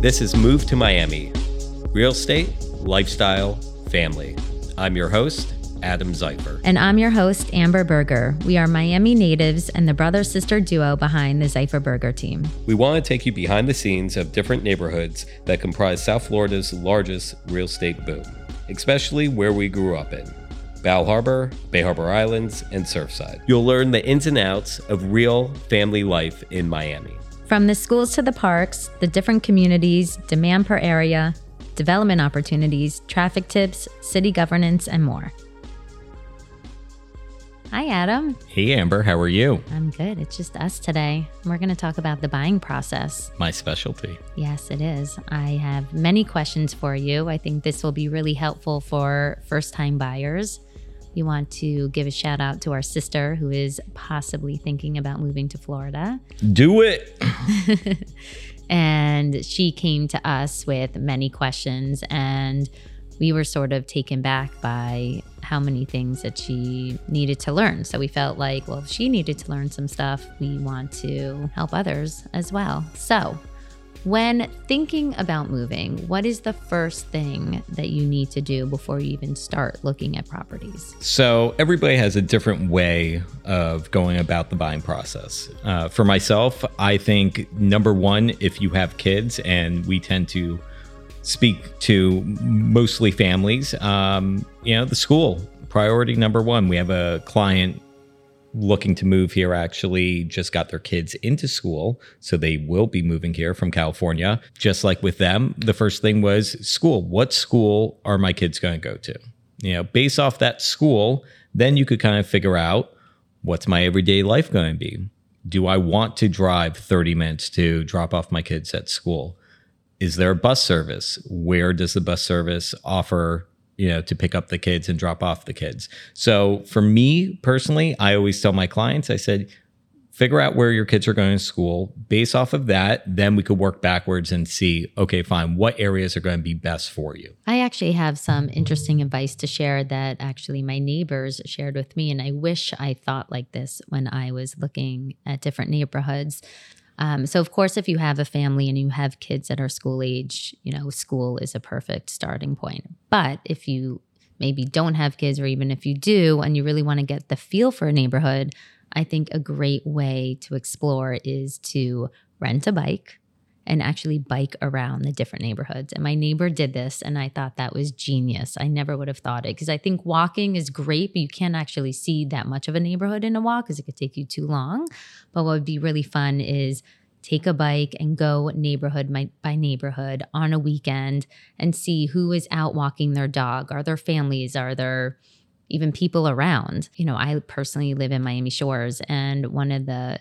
This is Move to Miami Real Estate, Lifestyle, Family. I'm your host, Adam Ziefer. And I'm your host, Amber Berger. We are Miami natives and the brother sister duo behind the Ziefer Berger team. We want to take you behind the scenes of different neighborhoods that comprise South Florida's largest real estate boom, especially where we grew up in. Bal Harbour, Bay Harbor Islands, and Surfside. You'll learn the ins and outs of real family life in Miami. From the schools to the parks, the different communities, demand per area, development opportunities, traffic tips, city governance, and more. Hi, Adam. Hey, Amber. How are you? I'm good. It's just us today. We're going to talk about the buying process. My specialty. Yes, it is. I have many questions for you. I think this will be really helpful for first time buyers. We want to give a shout out to our sister who is possibly thinking about moving to Florida. Do it. and she came to us with many questions and we were sort of taken back by how many things that she needed to learn. So we felt like, well, if she needed to learn some stuff, we want to help others as well. So when thinking about moving, what is the first thing that you need to do before you even start looking at properties? So, everybody has a different way of going about the buying process. Uh, for myself, I think number one, if you have kids, and we tend to speak to mostly families. Um, you know, the school priority number one. We have a client looking to move here actually just got their kids into school so they will be moving here from california. Just like with them the first thing was school. What school are my kids going to go to? You know based off that school then you could kind of figure out what's my everyday life going to be. Do i want to drive 30 minutes to drop off my kids at school? Is there a bus service? Where does the bus service offer, you know, to pick up the kids and drop off the kids? So for me personally, I always tell my clients, I said, figure out where your kids are going to school. Based off of that, then we could work backwards and see, okay, fine, what areas are going to be best for you? I actually have some interesting advice to share that actually my neighbors shared with me. And I wish I thought like this when I was looking at different neighborhoods. Um, so, of course, if you have a family and you have kids that are school age, you know, school is a perfect starting point. But if you maybe don't have kids, or even if you do and you really want to get the feel for a neighborhood, I think a great way to explore is to rent a bike and actually bike around the different neighborhoods. And my neighbor did this, and I thought that was genius. I never would have thought it because I think walking is great, but you can't actually see that much of a neighborhood in a walk because it could take you too long. But what would be really fun is take a bike and go neighborhood by neighborhood on a weekend and see who is out walking their dog. Are there families? Are there even people around? You know, I personally live in Miami Shores, and one of the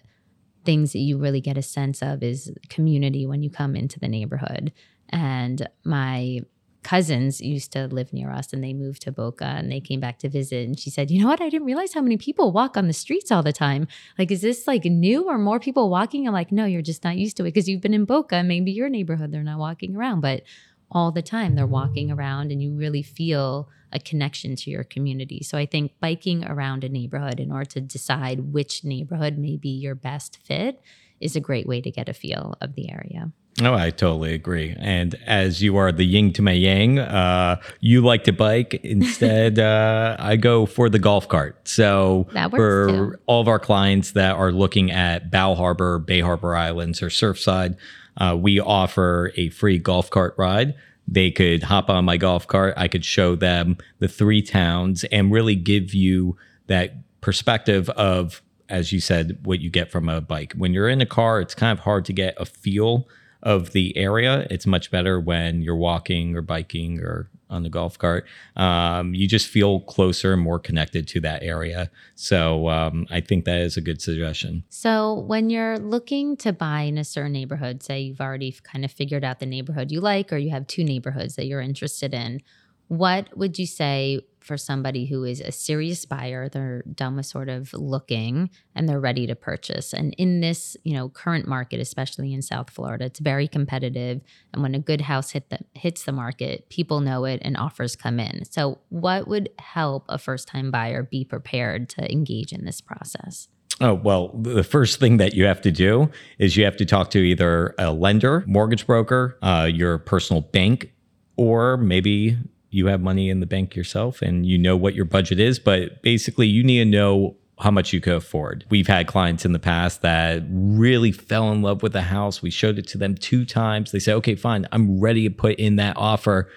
things that you really get a sense of is community when you come into the neighborhood. And my cousins used to live near us and they moved to Boca and they came back to visit. And she said, You know what? I didn't realize how many people walk on the streets all the time. Like, is this like new or more people walking? I'm like, No, you're just not used to it because you've been in Boca. Maybe your neighborhood, they're not walking around, but all the time they're walking around and you really feel a connection to your community. So I think biking around a neighborhood in order to decide which neighborhood may be your best fit is a great way to get a feel of the area. Oh, I totally agree. And as you are the yin to my yang, uh, you like to bike. Instead, uh, I go for the golf cart. So for too. all of our clients that are looking at Bal Harbour, Bay Harbor Islands, or Surfside, uh, we offer a free golf cart ride. They could hop on my golf cart. I could show them the three towns and really give you that perspective of, as you said, what you get from a bike. When you're in a car, it's kind of hard to get a feel of the area. It's much better when you're walking or biking or on the golf cart. Um, you just feel closer and more connected to that area. So um, I think that is a good suggestion. So when you're looking to buy in a certain neighborhood, say you've already kind of figured out the neighborhood you like, or you have two neighborhoods that you're interested in, what would you say for somebody who is a serious buyer they're done with sort of looking and they're ready to purchase. And in this you know current market especially in south florida it's very competitive. And when a good house hit the, hits the market people know it and offers come in. So what would help a first time buyer be prepared to engage in this process? Oh, well, the first thing that you have to do is you have to talk to either a lender, mortgage broker, uh, your personal bank, or maybe you have money in the bank yourself and you know what your budget is. But basically, you need to know how much you could afford. We've had clients in the past that really fell in love with the house. We showed it to them two times. They said, okay, fine, I'm ready to put in that offer.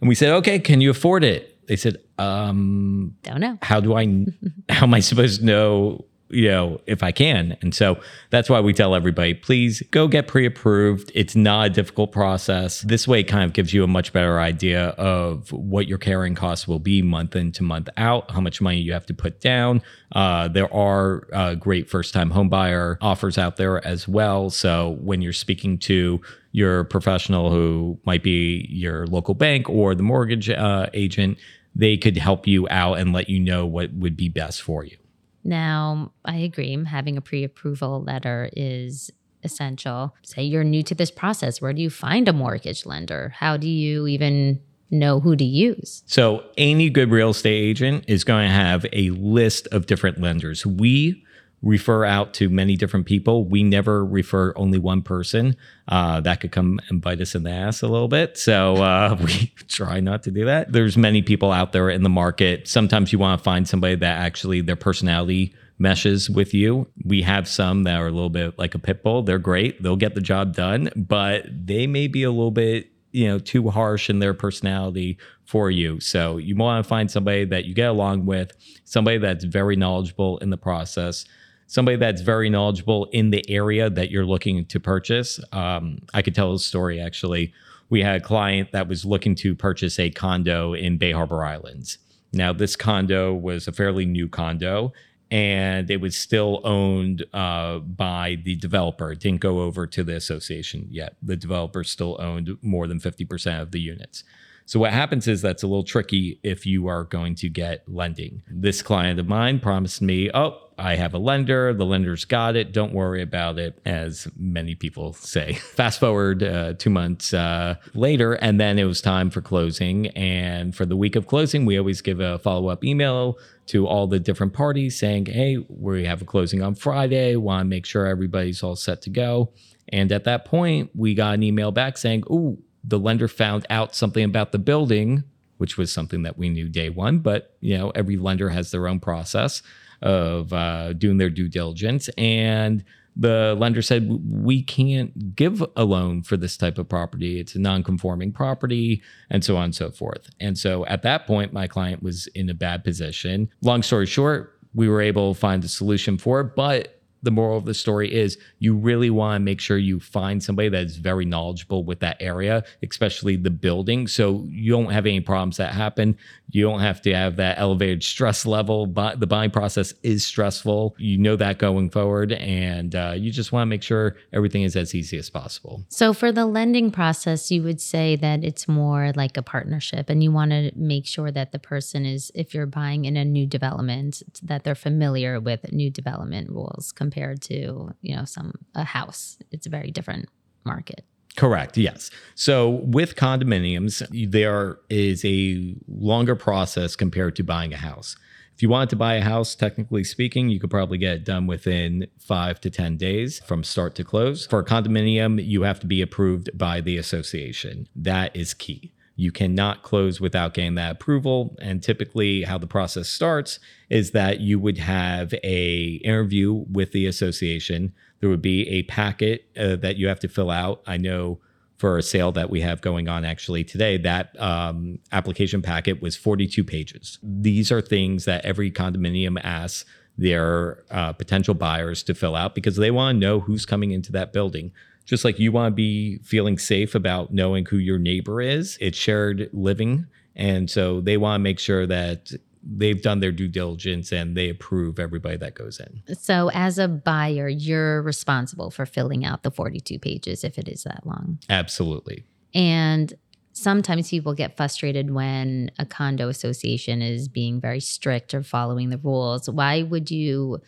And we said, okay, can you afford it? They said, um, don't know. How do I, how am I supposed to know you know, if I can. And so that's why we tell everybody, please go get pre approved. It's not a difficult process. This way, kind of gives you a much better idea of what your carrying costs will be month into month out, how much money you have to put down. Uh, there are uh, great first time homebuyer offers out there as well. So when you're speaking to your professional who might be your local bank or the mortgage uh, agent, they could help you out and let you know what would be best for you. Now, I agree. Having a pre approval letter is essential. Say you're new to this process. Where do you find a mortgage lender? How do you even know who to use? So, any good real estate agent is going to have a list of different lenders. We refer out to many different people. We never refer only one person. Uh, that could come and bite us in the ass a little bit. So uh, we try not to do that. There's many people out there in the market. Sometimes you want to find somebody that actually their personality meshes with you. We have some that are a little bit like a pit bull. They're great. They'll get the job done, but they may be a little bit you know too harsh in their personality for you so you want to find somebody that you get along with somebody that's very knowledgeable in the process somebody that's very knowledgeable in the area that you're looking to purchase. Um, I could tell a story actually. We had a client that was looking to purchase a condo in Bay Harbor Islands. Now, this condo was a fairly new condo and it was still owned uh, by the developer. It didn't go over to the association yet. The developer still owned more than 50% of the units. So what happens is that's a little tricky if you are going to get lending. This client of mine promised me, "Oh, I have a lender. The lender's got it. Don't worry about it, as many people say. Fast forward uh, two months uh, later, and then it was time for closing. And for the week of closing, we always give a follow up email to all the different parties saying, hey, we have a closing on Friday. Want to make sure everybody's all set to go. And at that point, we got an email back saying, oh, the lender found out something about the building which was something that we knew day one but you know every lender has their own process of uh, doing their due diligence. And the lender said, We can't give a loan for this type of property. It's a non conforming property, and so on and so forth. And so at that point, my client was in a bad position. Long story short, we were able to find a solution for it, but the moral of the story is you really want to make sure you find somebody that is very knowledgeable with that area, especially the building. So you don't have any problems that happen. You don't have to have that elevated stress level. But the buying process is stressful. You know that going forward. And uh, you just want to make sure everything is as easy as possible. So for the lending process, you would say that it's more like a partnership and you want to make sure that the person is, if you're buying in a new development, that they're familiar with new development rules compared to you know some a house it's a very different market Correct. Yes. So with condominiums, there is a longer process compared to buying a house. If you wanted to buy a house, technically speaking, you could probably get it done within five to 10 days from start to close. For a condominium, you have to be approved by the association. That is key. You cannot close without getting that approval. And typically, how the process starts is that you would have a interview with the association. There would be a packet uh, that you have to fill out. I know for a sale that we have going on actually today, that um, application packet was 42 pages. These are things that every condominium asks their uh, potential buyers to fill out because they want to know who's coming into that building just like you want to be feeling safe about knowing who your neighbor is. It's shared living. And so they want to make sure that they've done their due diligence and they approve everybody that goes in. So, as a buyer, you're responsible for filling out the 42 pages if it is that long. Absolutely. And sometimes people get frustrated when a condo association is being very strict or following the rules. Why would you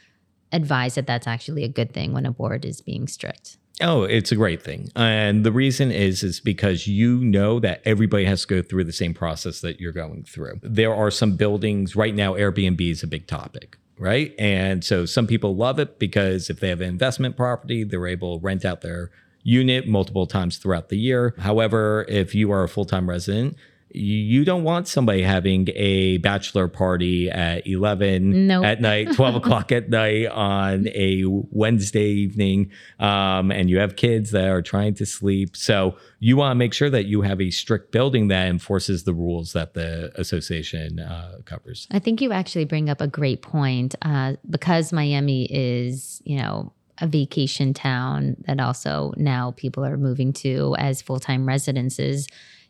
advise that that's actually a good thing when a board is being strict? Oh, it's a great thing. And the reason is is because you know that everybody has to go through the same process that you're going through. There are some buildings right now Airbnb is a big topic, right? And so some people love it because if they have an investment property, they're able to rent out their unit multiple times throughout the year. However, if you are a full time resident, you don't want somebody having a bachelor party at 11 Nope. at night 12 o'clock at night on a wednesday evening um, and you have kids that are trying to sleep so you want to make sure that you have a strict building that enforces the rules that the association uh, covers I think you actually bring up a great point uh, because Miami is, you know, a vacation town that also now people are moving to as full time residences.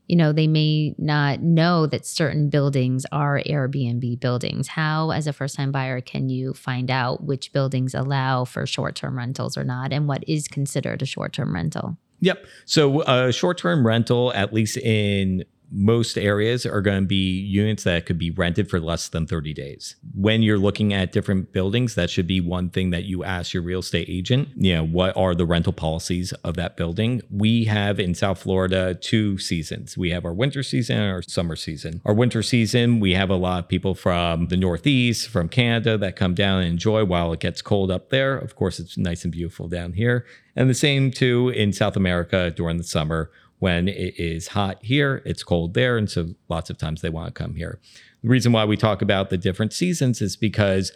You know, they may not know that certain buildings are Airbnb buildings. How, as a first time buyer, can you find out which buildings allow for short term rentals or not, and what is considered a short term rental? Yep. So uh, short-term rental, at least in most areas, are going to be units that could be rented for less than 30 days. When you're looking at different buildings, that should be one thing that you ask your real estate agent. You know, what are the rental policies of that building? We have in South Florida two seasons. We have our winter season and our summer season. Our winter season, we have a lot of people from the Northeast, from Canada that come down and enjoy while it gets cold up there. Of course, it's nice and beautiful down here. And the same too in South America during the summer when it is hot here, it's cold there. And so lots of times they want to come here. The reason why we talk about the different seasons is because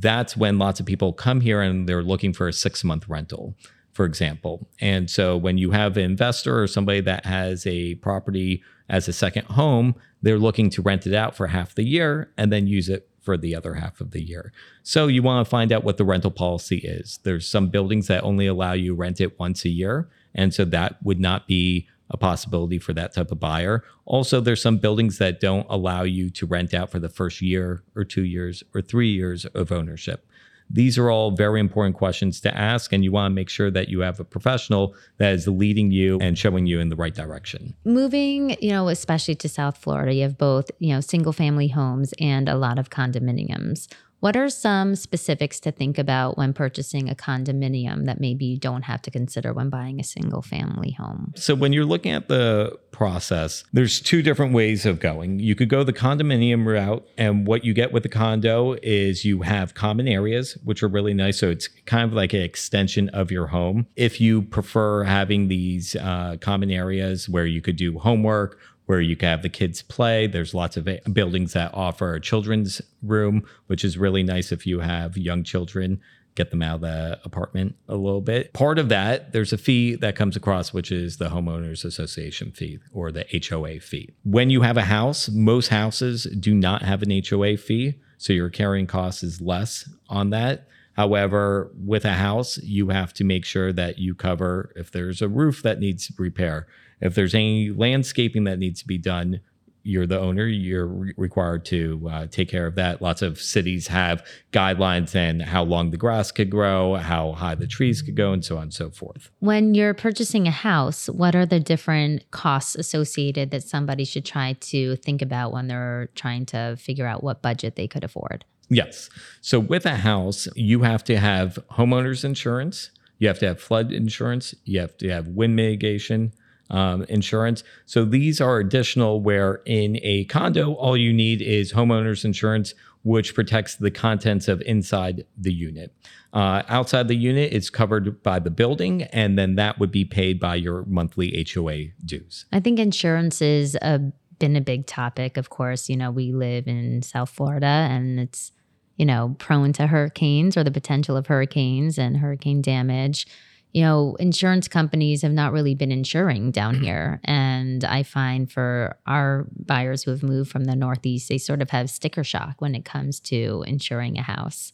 that's when lots of people come here and they're looking for a six month rental, for example. And so when you have an investor or somebody that has a property as a second home, they're looking to rent it out for half the year and then use it for the other half of the year. So you want to find out what the rental policy is. There's some buildings that only allow you rent it once a year, and so that would not be a possibility for that type of buyer. Also, there's some buildings that don't allow you to rent out for the first year or 2 years or 3 years of ownership. These are all very important questions to ask, and you want to make sure that you have a professional that is leading you and showing you in the right direction. moving you know especially to south florida you have both you know single family homes and a lot of condominiums what are some specifics to think about when purchasing a condominium that maybe you don't have to consider when buying a single family home So when you're looking at the process, there's two different ways of going. You could go the condominium route, and what you get with the condo is you have common areas, which are really nice. So it's kind of like an extension of your home. If you prefer having these uh, common areas where you could do homework where you can have the kids play. There's lots of buildings that offer a children's room, which is really nice if you have young children. Get them out of the apartment a little bit. Part of that, there's a fee that comes across, which is the homeowners association fee or the HOA fee. When you have a house, most houses do not have an HOA fee, so your carrying cost is less on that. However, with a house, you have to make sure that you cover if there's a roof that needs repair, if there's any landscaping that needs to be done, you're the owner, you're re- required to uh, take care of that. Lots of cities have guidelines and how long the grass could grow, how high the trees could go, and so on and so forth. when you're purchasing a house what are the different costs associated that somebody should try to think about when they're trying to figure out what budget they could afford Yes. So with a house, you have to have homeowners insurance, you have to have flood insurance, you have to have wind mitigation um, insurance. So these are additional where in a condo, all you need is homeowners insurance, which protects the contents of inside the unit. Uh, outside the unit, it's covered by the building, and then that would be paid by your monthly HOA dues. I think insurance is a, been a big topic. Of course, you know, we live in South Florida and it's, you know, prone to hurricanes or the potential of hurricanes and hurricane damage. You know, insurance companies have not really been insuring down here. And I find for our buyers who have moved from the Northeast, they sort of have sticker shock when it comes to insuring a house.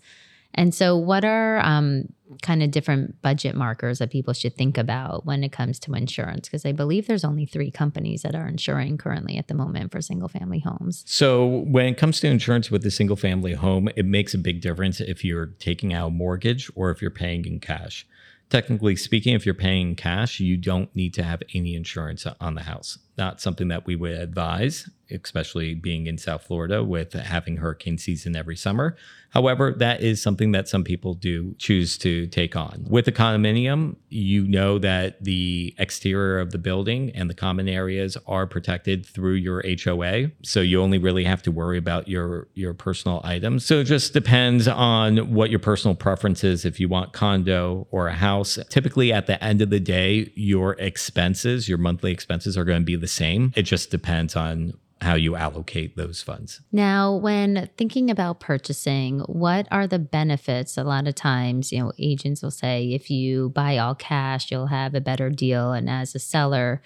And so, what are um, kind of different budget markers that people should think about when it comes to insurance? Because I believe there's only three companies that are insuring currently at the moment for single family homes. So when it comes to insurance with a single family home, it makes a big difference if you're taking out a mortgage or if you're paying in cash. Technically speaking, if you're paying cash, you don't need to have any insurance on the house. Not something that we would advise, especially being in South Florida with having hurricane season every summer. However, that is something that some people do choose to take on. With a condominium, you know that the exterior of the building and the common areas are protected through your HOA. So you only really have to worry about your, your personal items. So it just depends on what your personal preference is if you want condo or a house. Typically at the end of the day, your expenses, your monthly expenses are going to be the same. It just depends on how you allocate those funds. Now, when thinking about purchasing, what are the benefits? A lot of times, you know, agents will say if you buy all cash, you'll have a better deal. And as a seller,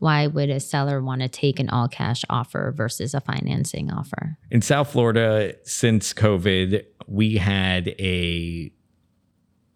why would a seller want to take an all cash offer versus a financing offer? In South Florida, since COVID, we had a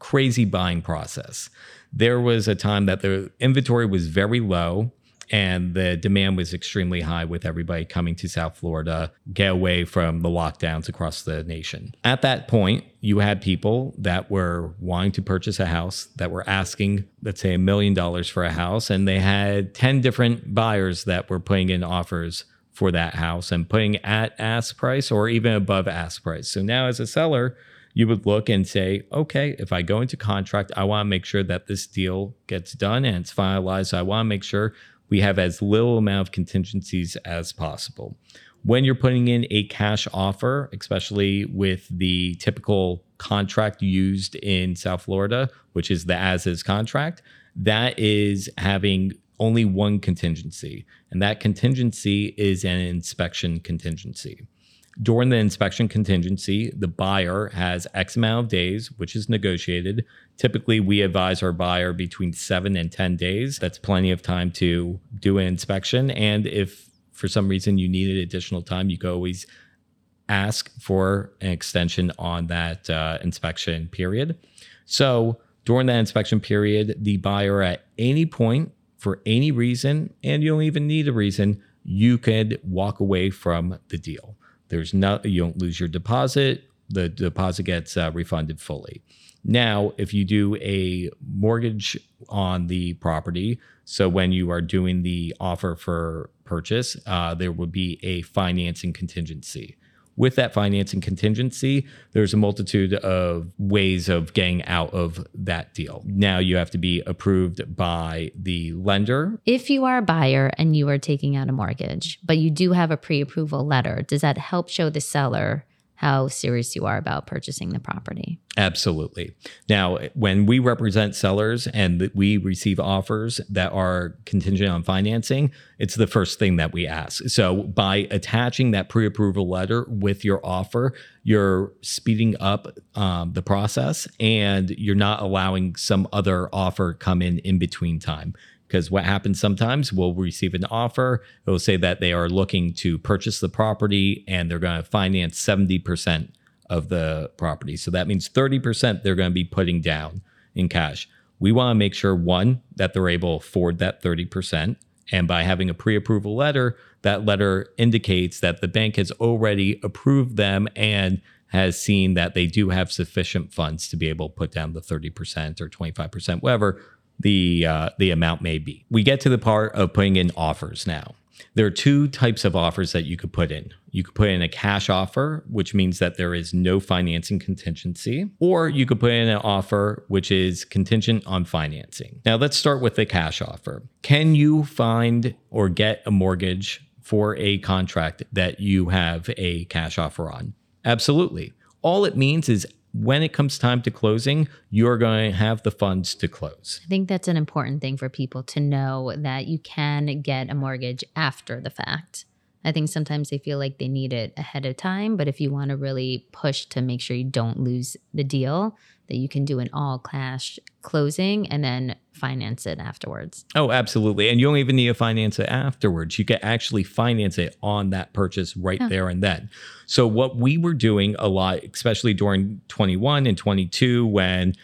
crazy buying process. There was a time that the inventory was very low and the demand was extremely high with everybody coming to South Florida, get away from the lockdowns across the nation. At that point, you had people that were wanting to purchase a house that were asking, let's say, a million dollars for a house, and they had 10 different buyers that were putting in offers for that house and putting at ask price or even above ask price. So now, as a seller, you would look and say, okay, if I go into contract, I want to make sure that this deal gets done and it's finalized. I want to make sure we have as little amount of contingencies as possible. When you're putting in a cash offer, especially with the typical contract used in South Florida, which is the as is contract, that is having only one contingency. And that contingency is an inspection contingency. During the inspection contingency, the buyer has X amount of days, which is negotiated. Typically, we advise our buyer between seven and 10 days. That's plenty of time to do an inspection. And if for some reason you needed additional time, you could always ask for an extension on that uh, inspection period. So during that inspection period, the buyer at any point, for any reason, and you don't even need a reason, you could walk away from the deal. There's no, you don't lose your deposit. The deposit gets uh, refunded fully. Now, if you do a mortgage on the property, so when you are doing the offer for purchase, uh, there would be a financing contingency with that financing contingency, there's a multitude of ways of getting out of that deal. Now you have to be approved by the lender. If you are a buyer and you are taking out a mortgage, but you do have a pre approval letter, does that help show the seller how serious you are about purchasing the property. Absolutely. Now, when we represent sellers and we receive offers that are contingent on financing, it's the first thing that we ask. So, by attaching that pre approval letter with your offer, you're speeding up um, the process and you're not allowing some other offer come in in between time because what happens sometimes we'll receive an offer it will say that they are looking to purchase the property and they're going to finance 70% of the property. So that means 30% they're going to be putting down in cash. We want to make sure one that they're able to afford that 30% and by having a pre-approval letter that letter indicates that the bank has already approved them and has seen that they do have sufficient funds to be able to put down the 30% or 25% whatever the uh, the amount may be. We get to the part of putting in offers now. There are two types of offers that you could put in. You could put in a cash offer, which means that there is no financing contingency, or you could put in an offer which is contingent on financing. Now, let's start with the cash offer. Can you find or get a mortgage for a contract that you have a cash offer on? Absolutely. All it means is when it comes time to closing, you're going to have the funds to close. I think that's an important thing for people to know that you can get a mortgage after the fact. I think sometimes they feel like they need it ahead of time, but if you want to really push to make sure you don't lose the deal, that you can do an all cash closing and then finance it afterwards. Oh, absolutely. And you don't even need to finance it afterwards. You can actually finance it on that purchase right oh. there and then. So, what we were doing a lot, especially during 21 and 22, when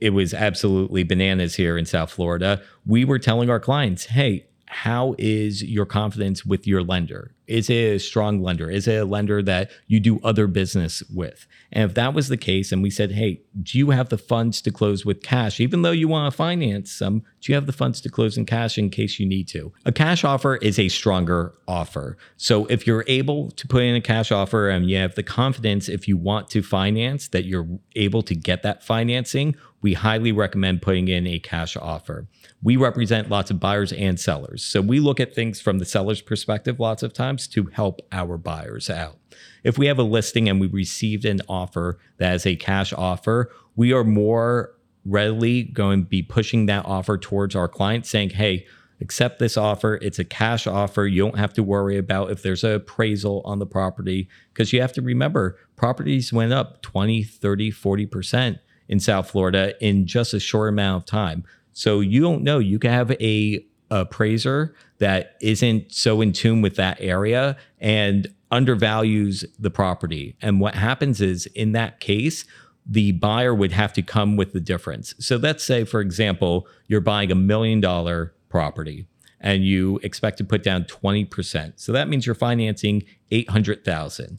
it was absolutely bananas here in South Florida, we were telling our clients, hey, how is your confidence with your lender? Is it a strong lender? Is it a lender that you do other business with? And if that was the case, and we said, hey, do you have the funds to close with cash? Even though you want to finance some, do you have the funds to close in cash in case you need to? A cash offer is a stronger offer. So if you're able to put in a cash offer and you have the confidence if you want to finance that you're able to get that financing, we highly recommend putting in a cash offer. We represent lots of buyers and sellers. So we look at things from the seller's perspective lots of times to help our buyers out. If we have a listing and we received an offer that is a cash offer, we are more readily going to be pushing that offer towards our client saying, hey, accept this offer. It's a cash offer. You don't have to worry about if there's an appraisal on the property because you have to remember properties went up 20, 30, 40% in South Florida in just a short amount of time. So you don't know. You can have a appraiser that isn't so in tune with that area and undervalues the property. And what happens is in that case, the buyer would have to come with the difference. So let's say, for example, you're buying a million dollar property and you expect to put down 20%. So that means you're financing 800,000.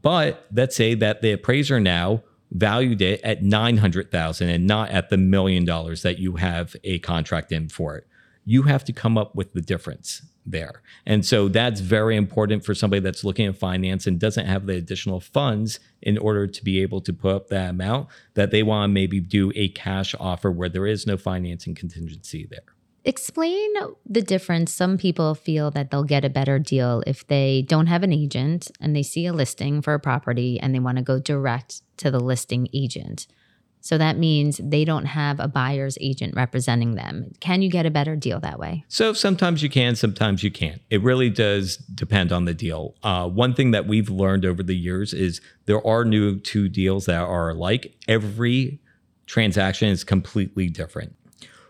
But let's say that the appraiser now valued it at 900,000 and not at the million dollars that you have a contract in for it. You have to come up with the difference there. And so that's very important for somebody that's looking at finance and doesn't have the additional funds in order to be able to put up that amount that they want to maybe do a cash offer where there is no financing contingency there. Explain the difference. Some people feel that they'll get a better deal if they don't have an agent and they see a listing for a property and they want to go direct to the listing agent. So that means they don't have a buyer's agent representing them. Can you get a better deal that way? So sometimes you can, sometimes you can't. It really does depend on the deal. Uh, one thing that we've learned over the years is there are new two deals that are alike. Every transaction is completely different.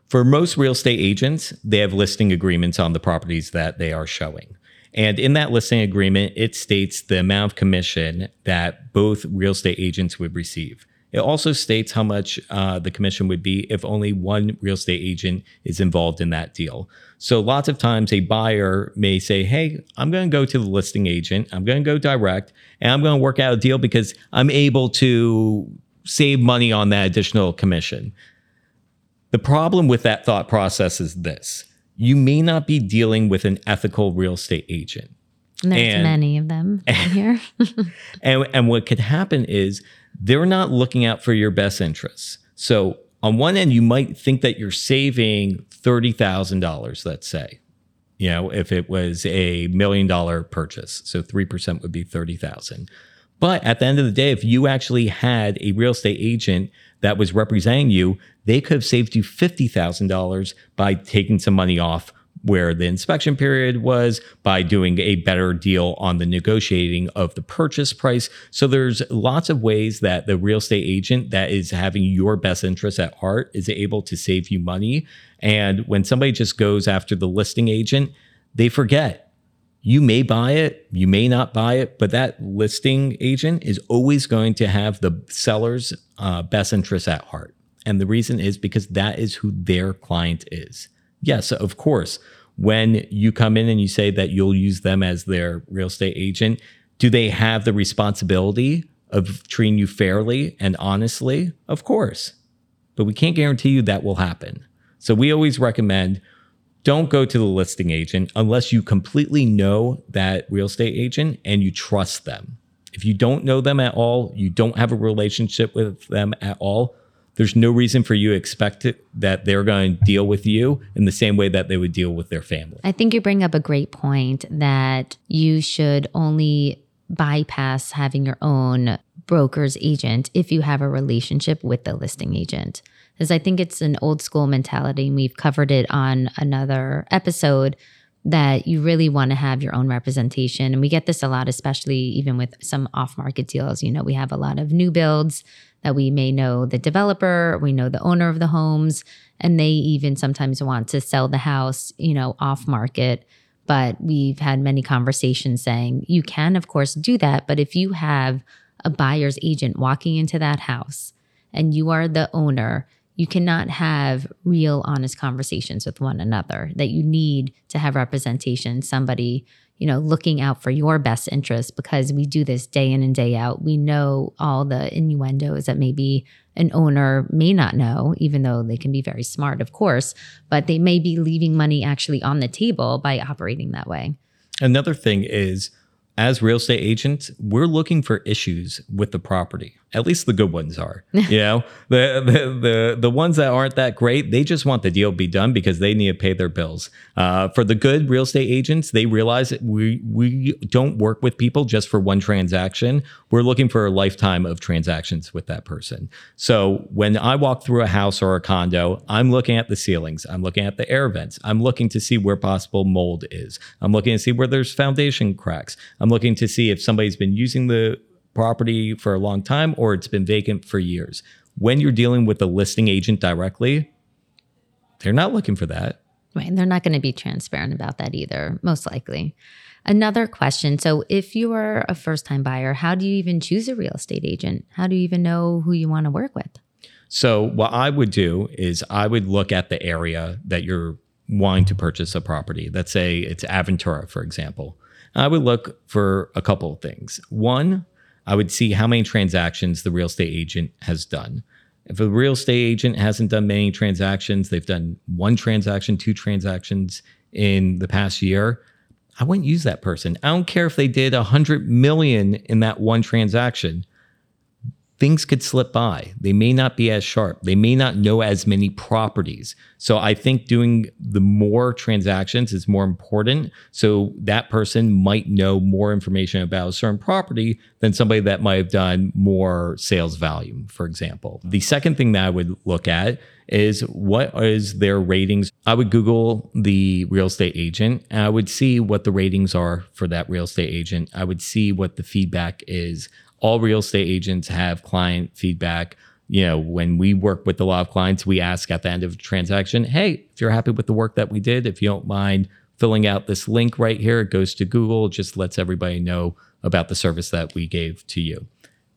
For most real estate agents, they have listing agreements on the properties that they are showing. And in that listing agreement, it states the amount of commission that both real estate agents would receive. It also states how much uh, the commission would be if only one real estate agent is involved in that deal. So, lots of times a buyer may say, Hey, I'm going to go to the listing agent, I'm going to go direct, and I'm going to work out a deal because I'm able to save money on that additional commission. The problem with that thought process is this you may not be dealing with an ethical real estate agent. And There's and, many of them here. and, and what could happen is they're not looking out for your best interests. So on one end, you might think that you're saving $30,000, let's say, you know, if it was a million dollar purchase. So 3% would be 30,000. But at the end of the day, if you actually had a real estate agent that was representing you, they could have saved you $50,000 by taking some money off where the inspection period was by doing a better deal on the negotiating of the purchase price. So there's lots of ways that the real estate agent that is having your best interest at heart is able to save you money. And when somebody just goes after the listing agent, they forget. You may buy it, you may not buy it, but that listing agent is always going to have the seller's uh, best interest at heart. And the reason is because that is who their client is. Yes, of course, when you come in and you say that you'll use them as their real estate agent, do they have the responsibility of treating you fairly and honestly? Of course. But we can't guarantee you that will happen. So we always recommend don't go to the listing agent unless you completely know that real estate agent and you trust them. If you don't know them at all, you don't have a relationship with them at all, there's no reason for you to expect it, that they're going to deal with you in the same way that they would deal with their family. I think you bring up a great point that you should only bypass having your own broker's agent if you have a relationship with the listing agent. Because I think it's an old school mentality, and we've covered it on another episode that you really want to have your own representation. And we get this a lot, especially even with some off market deals. You know, we have a lot of new builds that we may know the developer, we know the owner of the homes, and they even sometimes want to sell the house, you know, off market. But we've had many conversations saying you can, of course, do that. But if you have a buyer's agent walking into that house and you are the owner, you cannot have real honest conversations with one another that you need to have representation somebody you know, looking out for your best interest because we do this day in and day out. We know all the innuendos that maybe an owner may not know, even though they can be very smart, of course, but they may be leaving money actually on the table by operating that way. Another thing is, as real estate agents, we're looking for issues with the property. At least the good ones are. You know, the, the the the ones that aren't that great, they just want the deal be done because they need to pay their bills. Uh, for the good real estate agents, they realize that we we don't work with people just for one transaction. We're looking for a lifetime of transactions with that person. So when I walk through a house or a condo, I'm looking at the ceilings, I'm looking at the air vents, I'm looking to see where possible mold is. I'm looking to see where there's foundation cracks. I'm looking to see if somebody's been using the property for a long time or it's been vacant for years. When you're dealing with a listing agent directly, they're not looking for that. Right. And they're not going to be transparent about that either, most likely. Another question. So, if you are a first time buyer, how do you even choose a real estate agent? How do you even know who you want to work with? So, what I would do is I would look at the area that you're wanting to purchase a property. Let's say it's Aventura, for example. I would look for a couple of things. One, I would see how many transactions the real estate agent has done. If a real estate agent hasn't done many transactions, they've done one transaction, two transactions in the past year, I wouldn't use that person. I don't care if they did a hundred million in that one transaction things could slip by. They may not be as sharp. They may not know as many properties. So I think doing the more transactions is more important. So that person might know more information about a certain property than somebody that might have done more sales volume, for example. The second thing that I would look at is what is their ratings. I would Google the real estate agent and I would see what the ratings are for that real estate agent. I would see what the feedback is all real estate agents have client feedback. You know, when we work with a lot of clients, we ask at the end of a transaction, hey, if you're happy with the work that we did, if you don't mind filling out this link right here, it goes to Google, just lets everybody know about the service that we gave to you.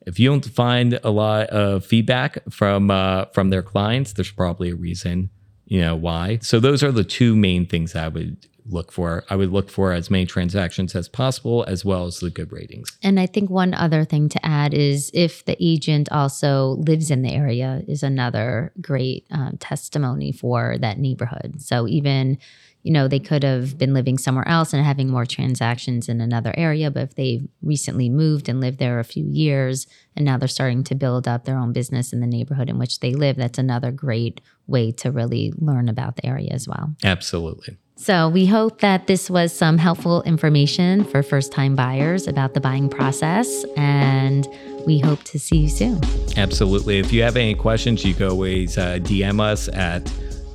If you don't find a lot of feedback from uh, from their clients, there's probably a reason, you know, why. So those are the two main things I would look for. I would look for as many transactions as possible, as well as the good ratings. And I think one other thing to add is if the agent also lives in the area, is another great um, testimony for that neighborhood. So even you know, they could have been living somewhere else and having more transactions in another area. But if they recently moved and lived there a few years and now they're starting to build up their own business in the neighborhood in which they live, that's another great way to really learn about the area as well. Absolutely. So, we hope that this was some helpful information for first time buyers about the buying process, and we hope to see you soon. Absolutely. If you have any questions, you can always uh, DM us at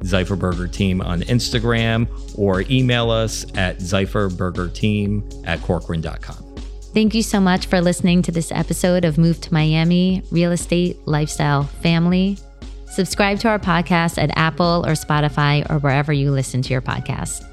Zieferberger Team on Instagram or email us at zieferbergerteam at corcoran.com. Thank you so much for listening to this episode of Move to Miami Real Estate Lifestyle Family. Subscribe to our podcast at Apple or Spotify or wherever you listen to your podcasts.